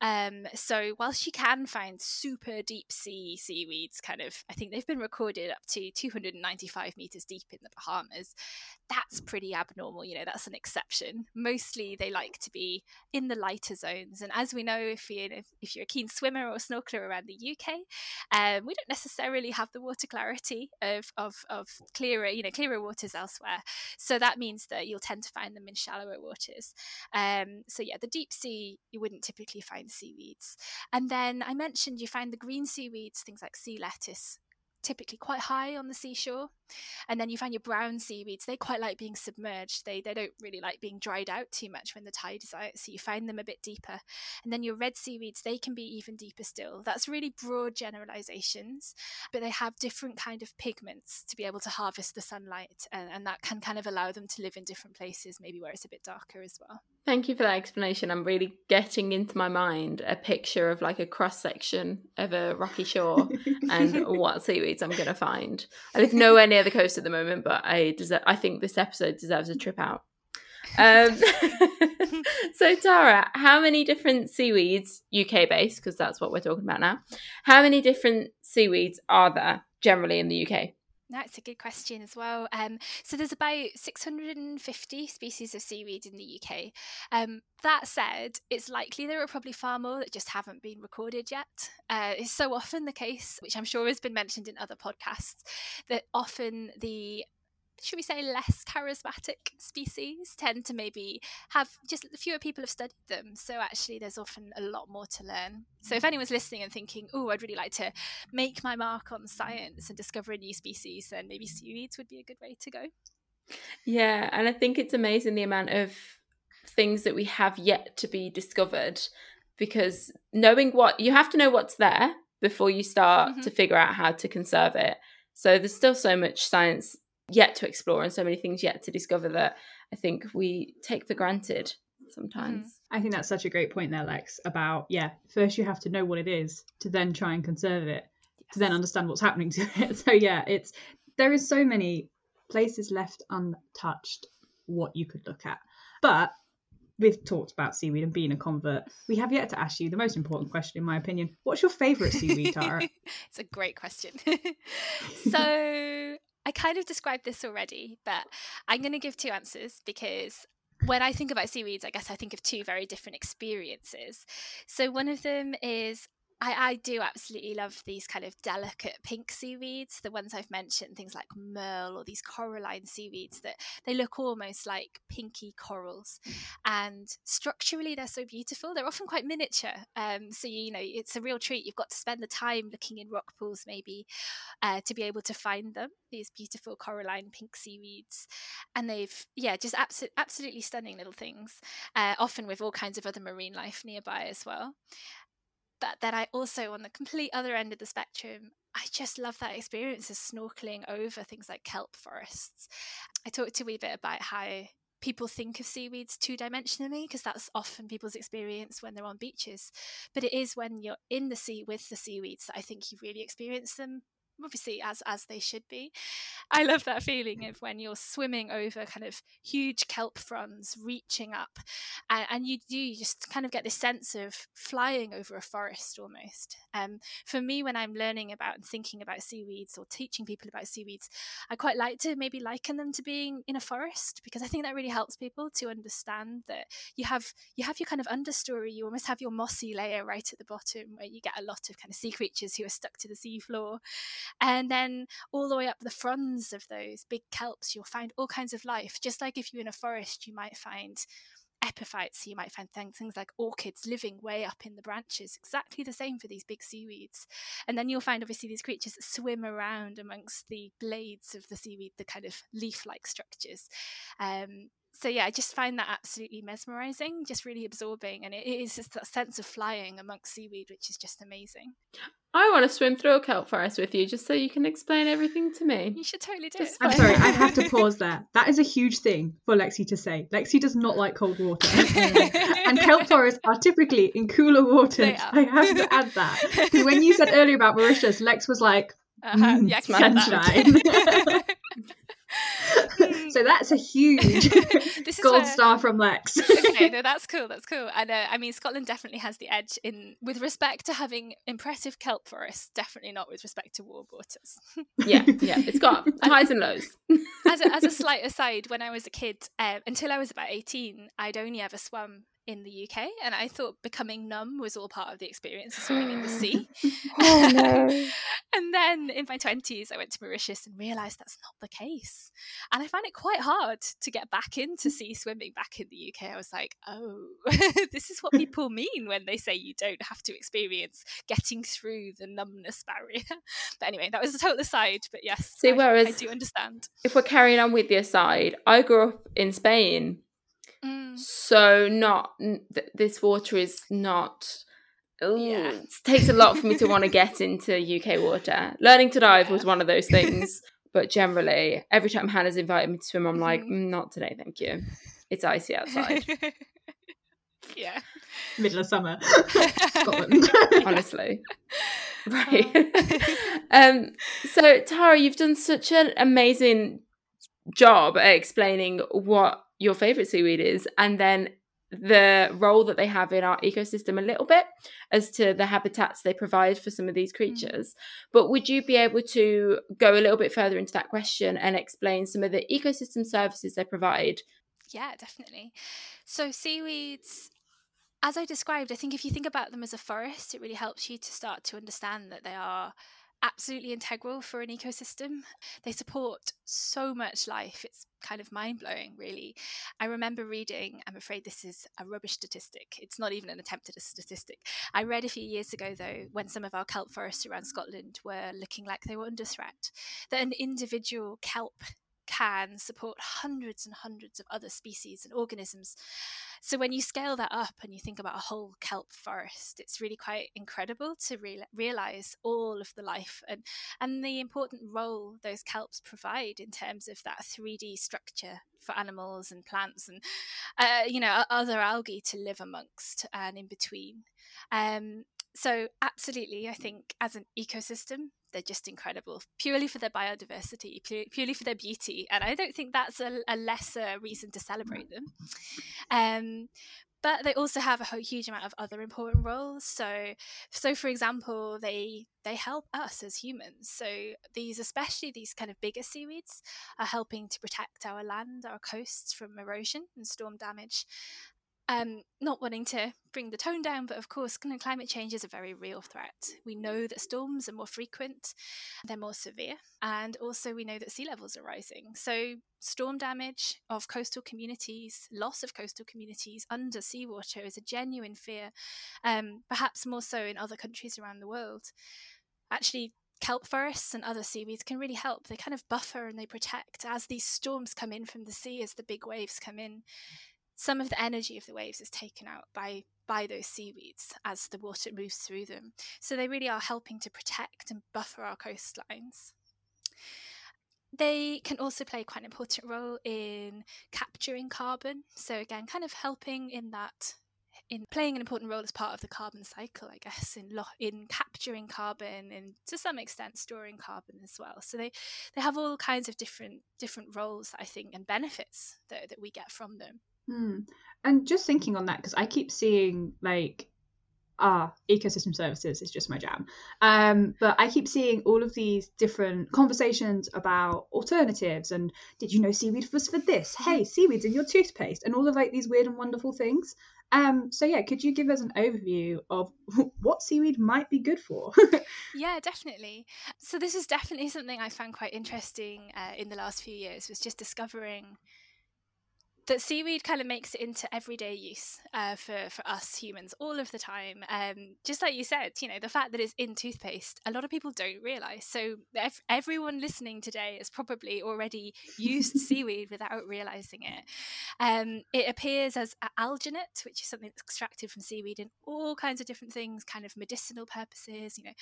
Um, so, whilst you can find super deep sea seaweeds, kind of, I think they've been recorded up to 295 meters deep in the Bahamas. That's pretty abnormal. You know, that's an exception. Mostly, they like to be in the lighter zones. And as we know, if you if you're a keen swimmer or snorkeler around the UK, um, we don't necessarily have the water clarity of, of, of clearer, you know, clearer waters elsewhere. So that means that you'll tend to find them in shallower waters. Um, so yeah, the deep sea, you wouldn't typically find seaweeds. And then I mentioned you find the green seaweeds, things like sea lettuce, typically quite high on the seashore. And then you find your brown seaweeds, they quite like being submerged. They, they don't really like being dried out too much when the tide is out. So you find them a bit deeper. And then your red seaweeds, they can be even deeper still. That's really broad generalizations, but they have different kind of pigments to be able to harvest the sunlight. And, and that can kind of allow them to live in different places, maybe where it's a bit darker as well. Thank you for that explanation. I'm really getting into my mind a picture of like a cross section of a rocky shore (laughs) and what seaweeds I'm going to find. I live nowhere near (laughs) the coast at the moment, but I I think this episode deserves a trip out. Um, (laughs) so Tara, how many different seaweeds, UK based, because that's what we're talking about now, how many different seaweeds are there generally in the UK? That's a good question as well. Um, so there's about 650 species of seaweed in the UK. Um, that said, it's likely there are probably far more that just haven't been recorded yet. Uh, it's so often the case, which I'm sure has been mentioned in other podcasts, that often the should we say less charismatic species tend to maybe have just fewer people have studied them. So actually there's often a lot more to learn. So if anyone's listening and thinking oh i'd really like to make my mark on science and discover a new species then maybe seaweeds would be a good way to go. Yeah and i think it's amazing the amount of things that we have yet to be discovered because knowing what you have to know what's there before you start mm-hmm. to figure out how to conserve it. So there's still so much science yet to explore and so many things yet to discover that I think we take for granted sometimes. Mm. I think that's such a great point there, Lex, about yeah, first you have to know what it is to then try and conserve it, yes. to then understand what's happening to (laughs) it. So yeah, it's there is so many places left untouched what you could look at. But we've talked about seaweed and being a convert. We have yet to ask you the most important question, in my opinion. What's your favourite seaweed, Tara? (laughs) it's a great question. (laughs) so I kind of described this already, but I'm going to give two answers because when I think about seaweeds, I guess I think of two very different experiences. So one of them is I, I do absolutely love these kind of delicate pink seaweeds, the ones I've mentioned, things like maerl or these coralline seaweeds that they look almost like pinky corals. And structurally, they're so beautiful. They're often quite miniature. Um, so, you know, it's a real treat. You've got to spend the time looking in rock pools, maybe, uh, to be able to find them, these beautiful coralline pink seaweeds. And they've, yeah, just abso- absolutely stunning little things, uh, often with all kinds of other marine life nearby as well but then I also, on the complete other end of the spectrum, I just love that experience of snorkeling over things like kelp forests. I talked a wee bit about how people think of seaweeds two dimensionally because that's often people's experience when they're on beaches. But it is when you're in the sea with the seaweeds that I think you really experience them obviously as as they should be. I love that feeling of when you're swimming over kind of huge kelp fronds reaching up, and, and you do just kind of get this sense of flying over a forest almost. Um, for me, when I'm learning about and thinking about seaweeds or teaching people about seaweeds, I quite like to maybe liken them to being in a forest because I think that really helps people to understand that you have you have your kind of understory. You almost have your mossy layer right at the bottom where you get a lot of kind of sea creatures who are stuck to the seafloor and then all the way up the fronds of those big kelps, you'll find all kinds of life. Just like if you're in a forest, you might find epiphytes, you might find things like orchids living way up in the branches. Exactly the same for these big seaweeds. And then you'll find obviously these creatures that swim around amongst the blades of the seaweed, the kind of leaf like structures. Um, so yeah, I just find that absolutely mesmerizing, just really absorbing, and it is just that sense of flying amongst seaweed, which is just amazing. I want to swim through a kelp forest with you, just so you can explain everything to me. You should totally do Just it. I'm sorry, I have to (laughs) pause there. That is a huge thing for Lexi to say. Lexi does not like cold water. (laughs) and kelp forests are typically in cooler waters. I have to add that. Because when you said earlier about Mauritius, Lex was like, Uh-huh. Mm, Yeah, I can get sunshine. (laughs) So that's a huge (laughs) This gold where- star from Lex. okay, no, (laughs) that's cool. That's cool. And uh, I mean, Scotland definitely has the edge in with respect to having impressive kelp forests. Definitely not with respect to warm waters. (laughs) Yeah, yeah. It's got highs and lows. as, a, as a slight aside, when I was a kid, um, until I was about 18, I'd only ever swum in the UK, and I thought becoming numb was all part of the experience of swimming in the sea. (laughs) oh (laughs) no. and then in my 20s, I went to Mauritius and realised that's not the case. And I found it quite hard to get back into mm. sea swimming back in the UK. I was like, oh, (laughs) this is what people mean when they say you don't have to experience getting through the numbness barrier. but anyway, that was a total aside. But yes, See, I, I do understand. If we're carrying on with the aside, I grew up in Spain, Mm. so not th- this water is not. Ooh, Yeah. It takes a lot for me to want to get into UK water. Learning to dive Yeah. was one of those things, but generally, every time Hannah's invited me to swim, I'm like, Mhm. "Mm, not today, thank you. It's icy outside. (laughs) yeah. Middle of summer. (laughs) Scotland. honestly. Right. (laughs) um, so Tara, you've done such an amazing job at explaining what your favorite seaweed is and then the role that they have in our ecosystem a little bit as to the habitats they provide for some of these mm. creatures. But would you be able to go a little bit further into that question and explain some of the ecosystem services they provide? Yeah, definitely. So seaweeds, as I described, I think if you think about them as a forest, it really helps you to start to understand that they are absolutely integral for an ecosystem. They support so much life. It's kind of mind blowing, really. I remember reading, I'm afraid this is a rubbish statistic. It's not even an attempt at a statistic. I read a few years ago, though, when some of our kelp forests around Scotland were looking like they were under threat, that an individual kelp can support hundreds and hundreds of other species and organisms. So when you scale that up and you think about a whole kelp forest, it's really quite incredible to real- realize all of the life and and the important role those kelps provide in terms of that 3D structure for animals and plants and uh, you know other algae to live amongst and in between. Um, so absolutely, I think as an ecosystem, they're just incredible, purely for their biodiversity, purely for their beauty, and I don't think that's a, a lesser reason to celebrate them. Um, but they also have a huge amount of other important roles. So, so for example, they they help us as humans. So these, especially these kind of bigger seaweeds, are helping to protect our land, our coasts from erosion and storm damage. Um, not wanting to bring the tone down, but of course, climate change is a very real threat. We know that storms are more frequent, they're more severe, and also we know that sea levels are rising. So, storm damage of coastal communities, loss of coastal communities under seawater is a genuine fear, um, perhaps more so in other countries around the world. Actually, kelp forests and other seaweeds can really help. They kind of buffer and they protect as these storms come in from the sea, as the big waves come in some of the energy of the waves is taken out by by those seaweeds as the water moves through them. So they really are helping to protect and buffer our coastlines. They can also play quite an important role in capturing carbon. So again, kind of helping in that in playing an important role as part of the carbon cycle, I guess, in lo- in capturing carbon and to some extent storing carbon as well. So they they have all kinds of different different roles, I think, and benefits that that we get from them. Hmm. And just thinking on that, because I keep seeing like ah, ecosystem services is just my jam. Um, but I keep seeing all of these different conversations about alternatives and did you know seaweed was for this? Hey, seaweed's in your toothpaste and all of like these weird and wonderful things. Um, so yeah, could you give us an overview of (laughs) what seaweed might be good for? (laughs) yeah, definitely. So this is definitely something I found quite interesting uh, in the last few years was just discovering that seaweed kind of makes it into everyday use uh, for for us humans all of the time. Um, just like you said, you know, the fact that it's in toothpaste, a lot of people don't realize. So ev- everyone listening today has probably already used (laughs) seaweed without realizing it. Um, it appears as alginate, which is something that's extracted from seaweed in all kinds of different things, kind of medicinal purposes. You know,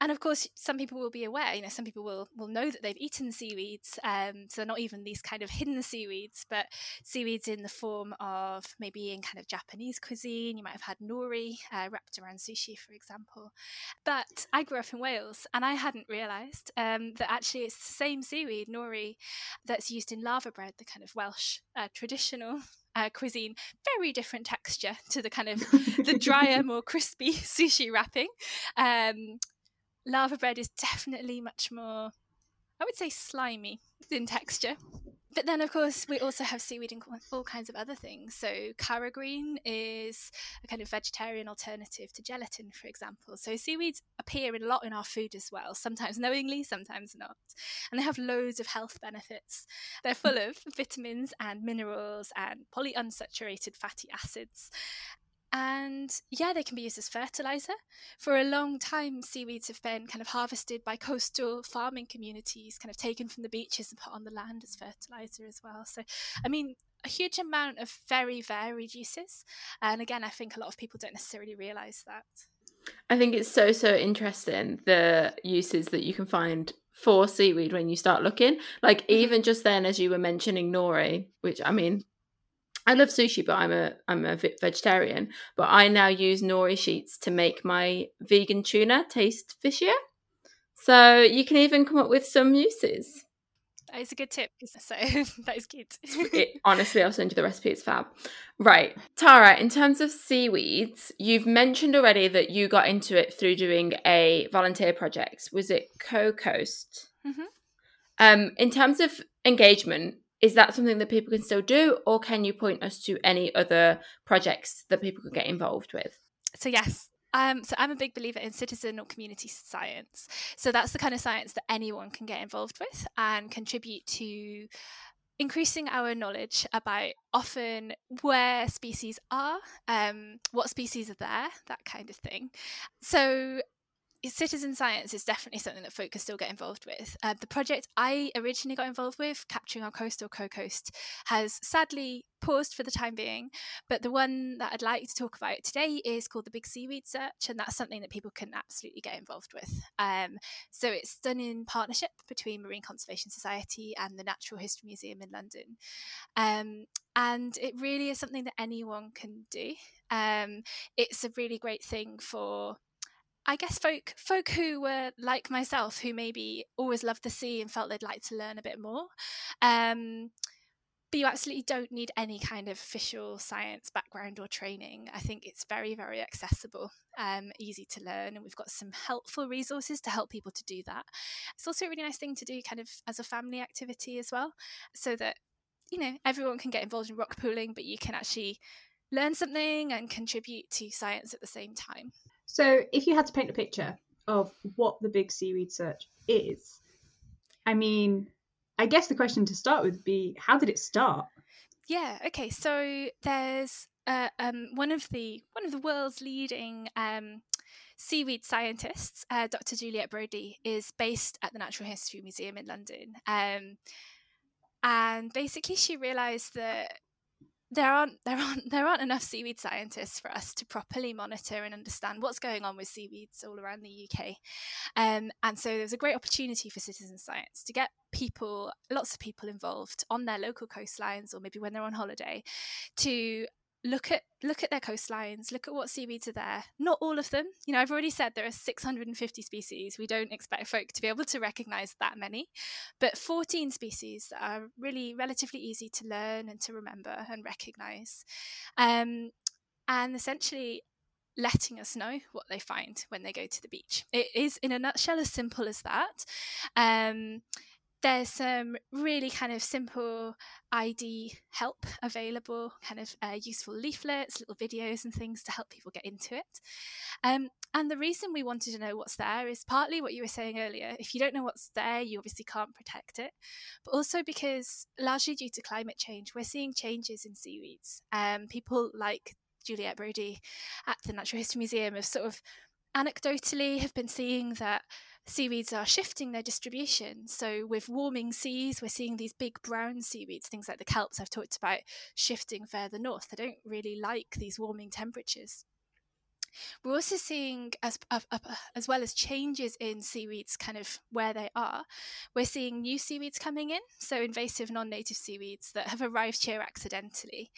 and of course some people will be aware you know some people will will know that they've eaten seaweeds um, so not even these kind of hidden seaweeds but seaweeds in the form of maybe in kind of japanese cuisine. You might have had nori uh, wrapped around sushi for example. But i grew up in wales and i hadn't realized um, that actually it's the same seaweed nori that's used in laverbread the kind of welsh uh, traditional uh, cuisine, very different texture to the kind of the drier, (laughs) more crispy (laughs) sushi wrapping. Um, laverbread is definitely much more, I would say, slimy in texture. But then, of course, we also have seaweed and all kinds of other things. So, carrageen is a kind of vegetarian alternative to gelatin, for example. So, seaweeds appear a lot in our food as well, sometimes knowingly, sometimes not. And they have loads of health benefits. They're full of vitamins and minerals and polyunsaturated fatty acids. And yeah, they can be used as fertilizer. For a long time, seaweeds have been kind of harvested by coastal farming communities, kind of taken from the beaches and put on the land as fertilizer as well. So, I mean, a huge amount of very varied uses. And again, I think a lot of people don't necessarily realize that. I think it's so, so interesting the uses that you can find for seaweed when you start looking. Like, mm-hmm. even just then, as you were mentioning nori, which I mean, I love sushi, but I'm a I'm a vegetarian. But I now use nori sheets to make my vegan tuna taste fishier. So you can even come up with some uses. That is a good tip. (laughs) So (laughs) that is good. it, honestly, I'll send you the recipe. It's fab. Right, Tara. In terms of seaweeds, you've mentioned already that you got into it through doing a volunteer project. Was it Co-Coast? Mm-hmm. Um, in terms of engagement, is that something that people can still do or can you point us to any other projects that people could get involved with so yes um, so I'm a big believer in citizen or community science. So that's the kind of science that anyone can get involved with and contribute to increasing our knowledge about often where species are, um, what species are there, that kind of thing. So citizen science is definitely something that folk can still get involved with. Uh, the project I originally got involved with, Capturing Our Coast or Co-Coast, has sadly paused for the time being. But the one that I'd like to talk about today is called the Big Seaweed Search, and that's something that people can absolutely get involved with. Um, so it's done in partnership between Marine Conservation Society and the Natural History Museum in London. Um, and it really is something that anyone can do. Um, it's a really great thing for I guess folk folk who were like myself, who maybe always loved the sea and felt they'd like to learn a bit more. Um, but you absolutely don't need any kind of official science background or training. I think it's very, very accessible, um, easy to learn, and we've got some helpful resources to help people to do that. It's also a really nice thing to do kind of as a family activity as well, so that you know everyone can get involved in rock pooling, but you can actually learn something and contribute to science at the same time. So, if you had to paint a picture of what the big seaweed search is, I mean, I guess the question to start with would be how did it start? Yeah. Okay. So there's uh, um, one of the one of the world's leading um, seaweed scientists, uh, Dr. Juliet Brodie, is based at the Natural History Museum in London. Um, and basically, she realised that there aren't there aren't there aren't enough seaweed scientists for us to properly monitor and understand what's going on with seaweeds all around the UK. Um, and so there's a great opportunity for citizen science to get people, lots of people involved on their local coastlines or maybe when they're on holiday, to look at look at their coastlines look at what seaweeds are there. Not all of them. You know i've already said there are 650 species. We don't expect folk to be able to recognize that many but 14 species that are really relatively easy to learn and to remember and recognize. Um, and essentially letting us know what they find when they go to the beach. It is in a nutshell as simple as that. Um, there's some really kind of simple ID help available, kind of uh, useful leaflets, little videos, and things to help people get into it. Um, and the reason we wanted to know what's there is partly what you were saying earlier. If you don't know what's there, you obviously can't protect it. But also because, largely due to climate change, we're seeing changes in seaweeds. Um, people like Juliet Brodie at the Natural History Museum have sort of anecdotally have been seeing that seaweeds are shifting their distribution. So, with warming seas, we're seeing these big brown seaweeds, things like the kelps I've talked about, shifting further north. They don't really like these warming temperatures. We're also seeing, as uh, uh, as well as changes in seaweeds, kind of where they are. We're seeing new seaweeds coming in, so invasive non-native seaweeds that have arrived here accidentally.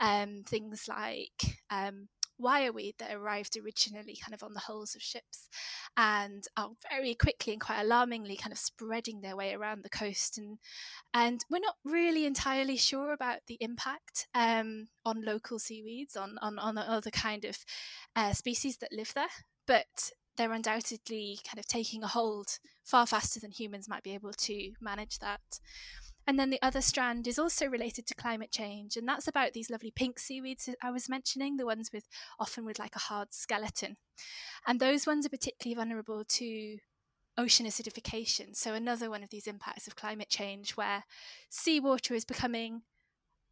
Um, things like um, wireweed that arrived originally kind of on the hulls of ships and are very quickly and quite alarmingly kind of spreading their way around the coast and and we're not really entirely sure about the impact um, on local seaweeds on on, on the other kind of uh, species that live there but they're undoubtedly kind of taking a hold far faster than humans might be able to manage that and then the other strand is also related to climate change, and that's about these lovely pink seaweeds I was mentioning, the ones with often with like a hard skeleton. And those ones are particularly vulnerable to ocean acidification. So, another one of these impacts of climate change where seawater is becoming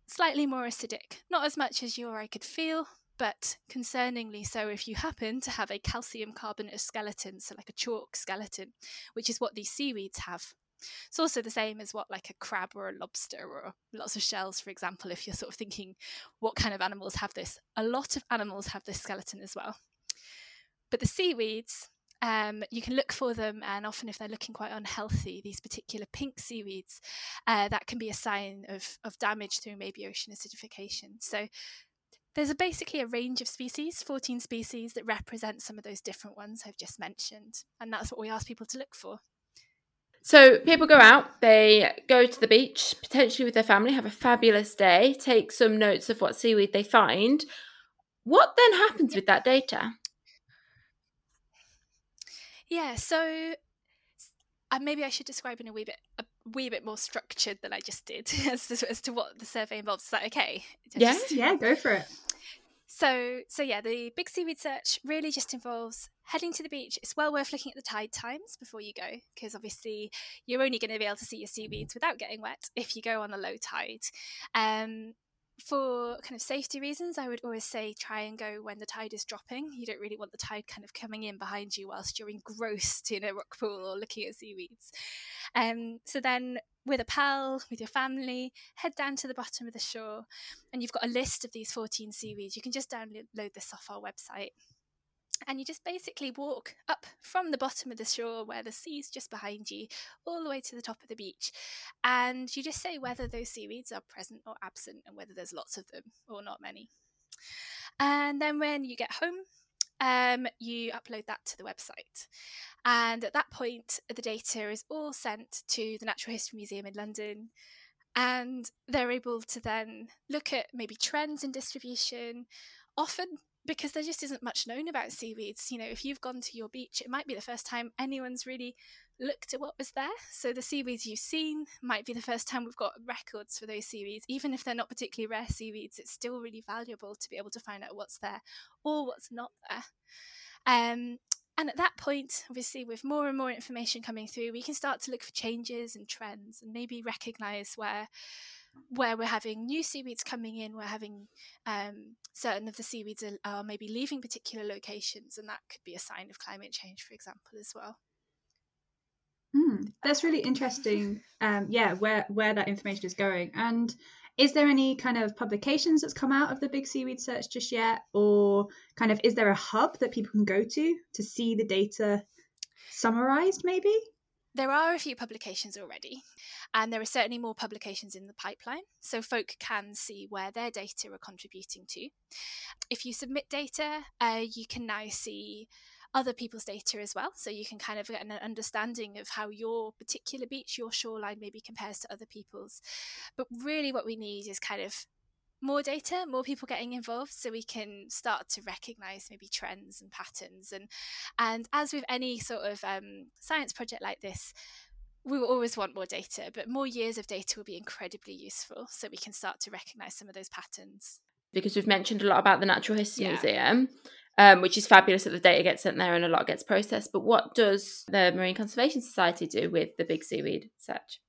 slightly more acidic, not as much as you or I could feel, but concerningly so if you happen to have a calcium carbonate skeleton, so like a chalk skeleton, which is what these seaweeds have. It's also the same as what like a crab or a lobster or lots of shells, for example, if you're sort of thinking what kind of animals have this. A lot of animals have this skeleton as well. But the seaweeds, um, you can look for them, and often if they're looking quite unhealthy, these particular pink seaweeds, uh, that can be a sign of, of damage through maybe ocean acidification. So there's a, basically a range of species, 14 species, that represent some of those different ones I've just mentioned. And that's what we ask people to look for. So people go out, they go to the beach, potentially with their family, have a fabulous day, take some notes of what seaweed they find. What then happens with that data? Yeah, so uh, maybe I should describe in a wee bit a wee bit more structured than I just did (laughs) as to, as to what the survey involves. Is that okay? Yeah, just... yeah, go for it. So, so yeah, the big seaweed search really just involves heading to the beach. It's well worth looking at the tide times before you go, because obviously you're only going to be able to see your seaweeds without getting wet if you go on a low tide. Um, for kind of safety reasons, I would always say try and go when the tide is dropping. You don't really want the tide kind of coming in behind you whilst you're engrossed in a rock pool or looking at seaweeds. Um, so then with a pal, with your family, head down to the bottom of the shore, and you've got a list of these 14 seaweeds. You can just download this off our website. And you just basically walk up from the bottom of the shore where the sea's just behind you, all the way to the top of the beach. And you just say whether those seaweeds are present or absent, and whether there's lots of them or not many. And then when you get home, um, you upload that to the website. And at that point, the data is all sent to the Natural History Museum in London. And they're able to then look at maybe trends in distribution. Often, because there just isn't much known about seaweeds. You know, if you've gone to your beach, it might be the first time anyone's really looked at what was there. So the seaweeds you've seen might be the first time we've got records for those seaweeds. Even if they're not particularly rare seaweeds, it's still really valuable to be able to find out what's there or what's not there. Um, and at that point, obviously, with more and more information coming through, we can start to look for changes and trends and maybe recognize where where we're having new seaweeds coming in, we're having um, certain of the seaweeds are, are, maybe leaving particular locations, and that could be a sign of climate change, for example, as well. Mm, that's really interesting. Um, yeah, where where that information is going, and is there any kind of publications that's come out of the big seaweed search just yet or kind of is there a hub that people can go to to see the data summarized maybe there are a few publications already, and there are certainly more publications in the pipeline, so folk can see where their data are contributing to. If you submit data, uh, you can now see other people's data as well. So you can kind of get an understanding of how your particular beach, your shoreline maybe compares to other people's. But really, what we need is kind of more data, more people getting involved, so we can start to recognise maybe trends and patterns. And and as with any sort of um, science project like this, we will always want more data, but more years of data will be incredibly useful, so we can start to recognise some of those patterns. Because we've mentioned a lot about the Natural History yeah. Museum, um, which is fabulous that the data gets sent there and a lot gets processed. But what does the Marine Conservation Society do with the big seaweed search?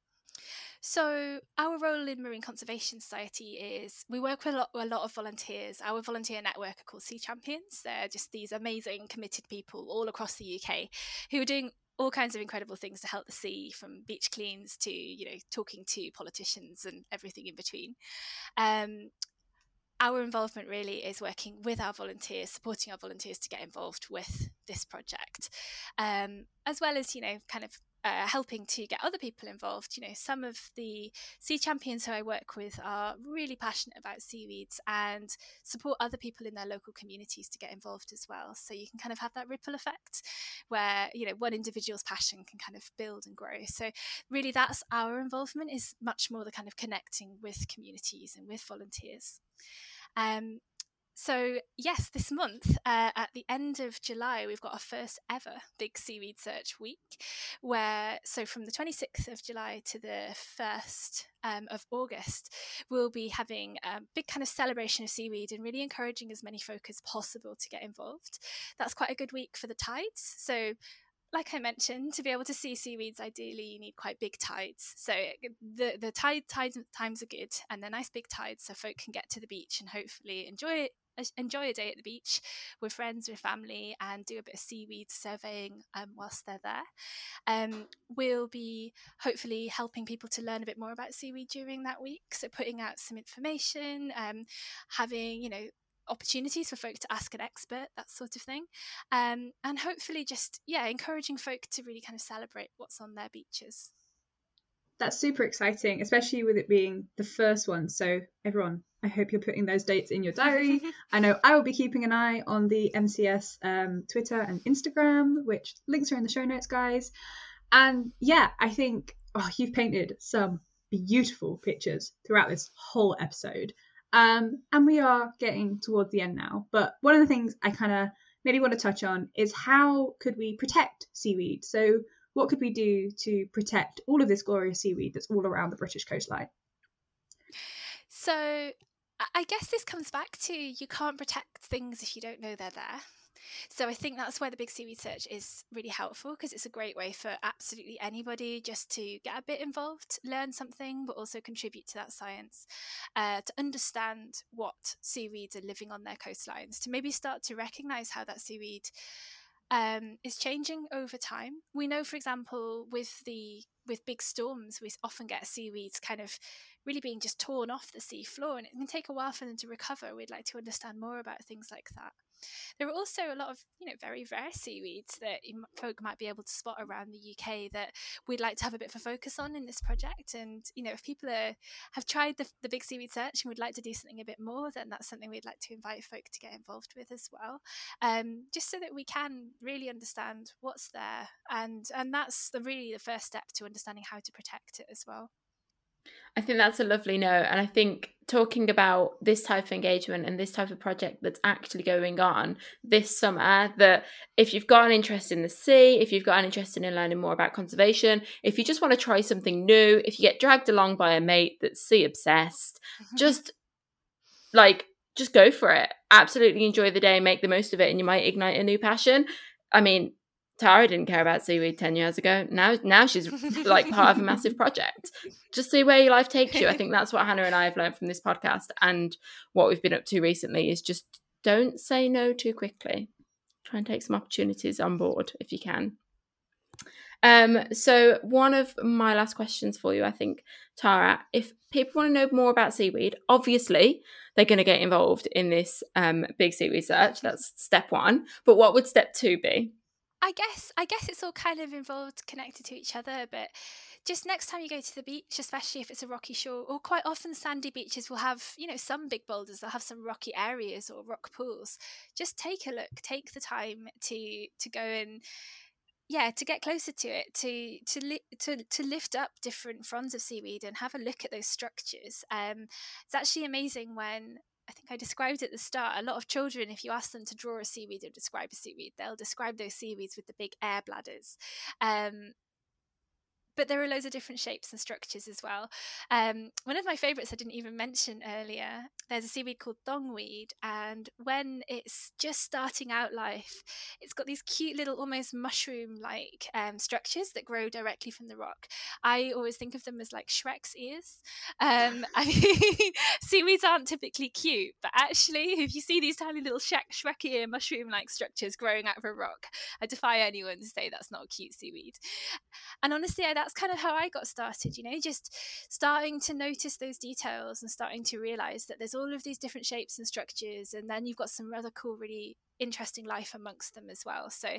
So, our role in Marine Conservation Society is we work with a lot, a lot, of volunteers. Our volunteer network are called Sea Champions. They're just these amazing, committed people all across the UK who are doing all kinds of incredible things to help the sea, from beach cleans to you know talking to politicians and everything in between. Um, our involvement really is working with our volunteers, supporting our volunteers to get involved with this project, um, as well as you know, kind of uh, helping to get other people involved. You know, some of the sea champions who I work with are really passionate about seaweeds and support other people in their local communities to get involved as well. So you can kind of have that ripple effect where, you know, one individual's passion can kind of build and grow. So really that's our involvement is much more the kind of connecting with communities and with volunteers. Um, so, yes, this month, uh, at the end of July, we've got our first ever Big Seaweed Search Week, where, so from the 26th of July to the 1st um, of August, we'll be having a big kind of celebration of seaweed and really encouraging as many folk as possible to get involved. That's quite a good week for the tides. So, like I mentioned, to be able to see seaweeds, ideally you need quite big tides. So the the tide times are good, and they're nice big tides, so folk can get to the beach and hopefully enjoy enjoy a day at the beach with friends, with family, and do a bit of seaweed surveying um, whilst they're there. Um, we'll be hopefully helping people to learn a bit more about seaweed during that week. So putting out some information, um, having you know opportunities for folk to ask an expert, that sort of thing. Um, and hopefully just, yeah, encouraging folk to really kind of celebrate what's on their beaches. That's super exciting, especially with it being the first one. So, everyone, I hope you're putting those dates in your diary. (laughs) I know I will be keeping an eye on the MCS um, Twitter and Instagram, which links are in the show notes, guys. And yeah, I think oh, you've painted some beautiful pictures throughout this whole episode. Um, and we are getting towards the end now. But one of the things I kind of maybe want to touch on is how could we protect seaweed? So, what could we do to protect all of this glorious seaweed that's all around the British coastline? So, I guess this comes back to you can't protect things if you don't know they're there. So I think that's why the Big Seaweed Search is really helpful because it's a great way for absolutely anybody just to get a bit involved, learn something, but also contribute to that science, uh, to understand what seaweeds are living on their coastlines, to maybe start to recognize how that seaweed um, is changing over time. We know, for example, with the with big storms, we often get seaweeds kind of really being just torn off the sea floor, and it can take a while for them to recover. We'd like to understand more about things like that. There are also a lot of, you know, very rare seaweeds that folk might be able to spot around the UK that we'd like to have a bit of a focus on in this project. And, you know, if people are, have tried the, the big seaweed search and would like to do something a bit more, then that's something we'd like to invite folk to get involved with as well. Um, just so that we can really understand what's there. And, and that's the, really the first step to understanding how to protect it as well. I think that's a lovely note. And I think talking about this type of engagement and this type of project that's actually going on this summer, that if you've got an interest in the sea, if you've got an interest in learning more about conservation, if you just want to try something new, if you get dragged along by a mate that's sea obsessed, mm-hmm. just like, just go for it. Absolutely enjoy the day, make the most of it, and you might ignite a new passion. I mean, Tara didn't care about seaweed 10 years ago. Now now she's like part of a (laughs) massive project. Just see where your life takes you. I think that's what Hannah and I have learned from this podcast and what we've been up to recently is just don't say no too quickly. Try and take some opportunities on board if you can. Um, so one of my last questions for you, I think, Tara, if people want to know more about seaweed, obviously they're going to get involved in this um, big seaweed search. That's step one. But what would step two be? I guess I guess it's all kind of involved, connected to each other. But just next time you go to the beach, especially if it's a rocky shore, or quite often sandy beaches will have you know some big boulders. They'll have some rocky areas or rock pools. Just take a look. Take the time to to go and yeah to get closer to it to to li- to to lift up different fronds of seaweed and have a look at those structures um it's actually amazing when I think I described at the start. A lot of children, if you ask them to draw a seaweed or describe a seaweed, they'll describe those seaweeds with the big air bladders. Um, but there are loads of different shapes and structures as well. Um, one of my favourites I didn't even mention earlier. There's a seaweed called thongweed, and when it's just starting out life, it's got these cute little, almost mushroom-like um, structures that grow directly from the rock. I always think of them as like Shrek's ears. Um, (laughs) I mean, seaweeds aren't typically cute, but actually, if you see these tiny little Shrek, Shrek ear mushroom-like structures growing out of a rock, I defy anyone to say that's not a cute seaweed. And honestly, I, that's kind of how I got started, you know, just starting to notice those details and starting to realize that there's all of these different shapes and structures. And then you've got some rather cool, really interesting life amongst them as well. So,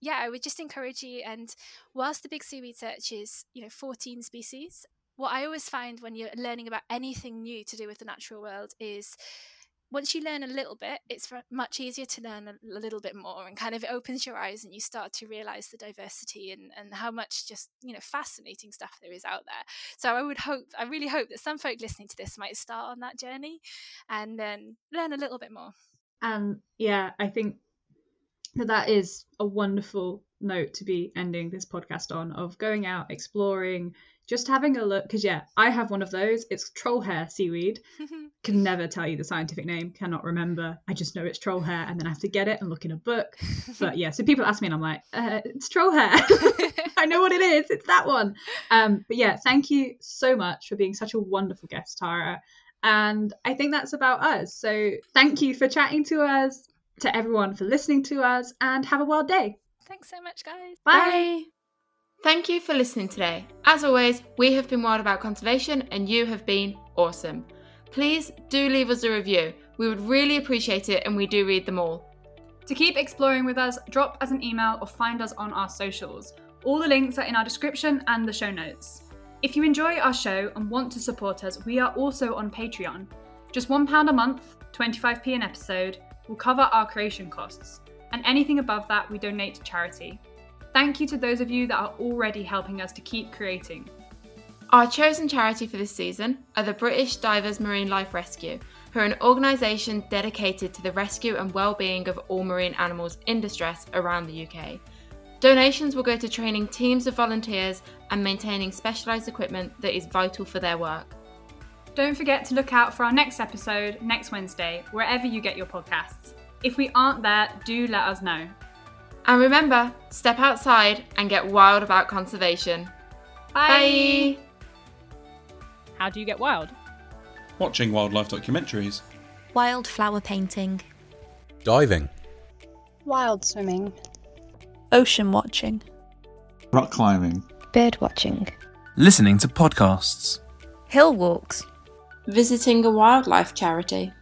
yeah, I would just encourage you. And whilst the Big Seaweed Search is, you know, 14 species, what I always find when you're learning about anything new to do with the natural world is once you learn a little bit, it's much easier to learn a, little bit more and kind of it opens your eyes and you start to realize the diversity and, and how much just, you know, fascinating stuff there is out there. So I would hope, I really hope that some folk listening to this might start on that journey and then learn a little bit more. And yeah, I think that that is a wonderful note to be ending this podcast on of going out, exploring, just having a look because yeah i have one of those. It's troll hair seaweed. (laughs) Can never tell you the scientific name cannot remember. I just know it's troll hair and then i have to get it and look in a book. But yeah so people ask me and i'm like uh, it's troll hair. (laughs) I know what it is. It's that one. Um but yeah thank you so much for being such a wonderful guest tara. And i think that's about us. So thank you for chatting to us to everyone for listening to us and have a wild day thanks so much guys bye. bye. Thank you for listening today. As always, we have been wild about conservation and you have been awesome. Please do leave us a review. We would really appreciate it and we do read them all. To keep exploring with us, drop us an email or find us on our socials. All the links are in our description and the show notes. If you enjoy our show and want to support us, we are also on Patreon. Just £1 a month, 25p an episode, will cover our creation costs, and anything above that we donate to charity. Thank you to those of you that are already helping us to keep creating. Our chosen charity for this season are the British Divers Marine Life Rescue, who are an organisation dedicated to the rescue and well-being of all marine animals in distress around the UK. Donations will go to training teams of volunteers and maintaining specialised equipment that is vital for their work. Don't forget to look out for our next episode next Wednesday, wherever you get your podcasts. If we aren't there, do let us know. And remember, step outside and get wild about conservation. Bye. Bye. How do you get wild? Watching wildlife documentaries. Wildflower painting. Diving. Wild swimming. Ocean watching. Rock climbing. Bird watching. Listening to podcasts. Hill walks. Visiting a wildlife charity.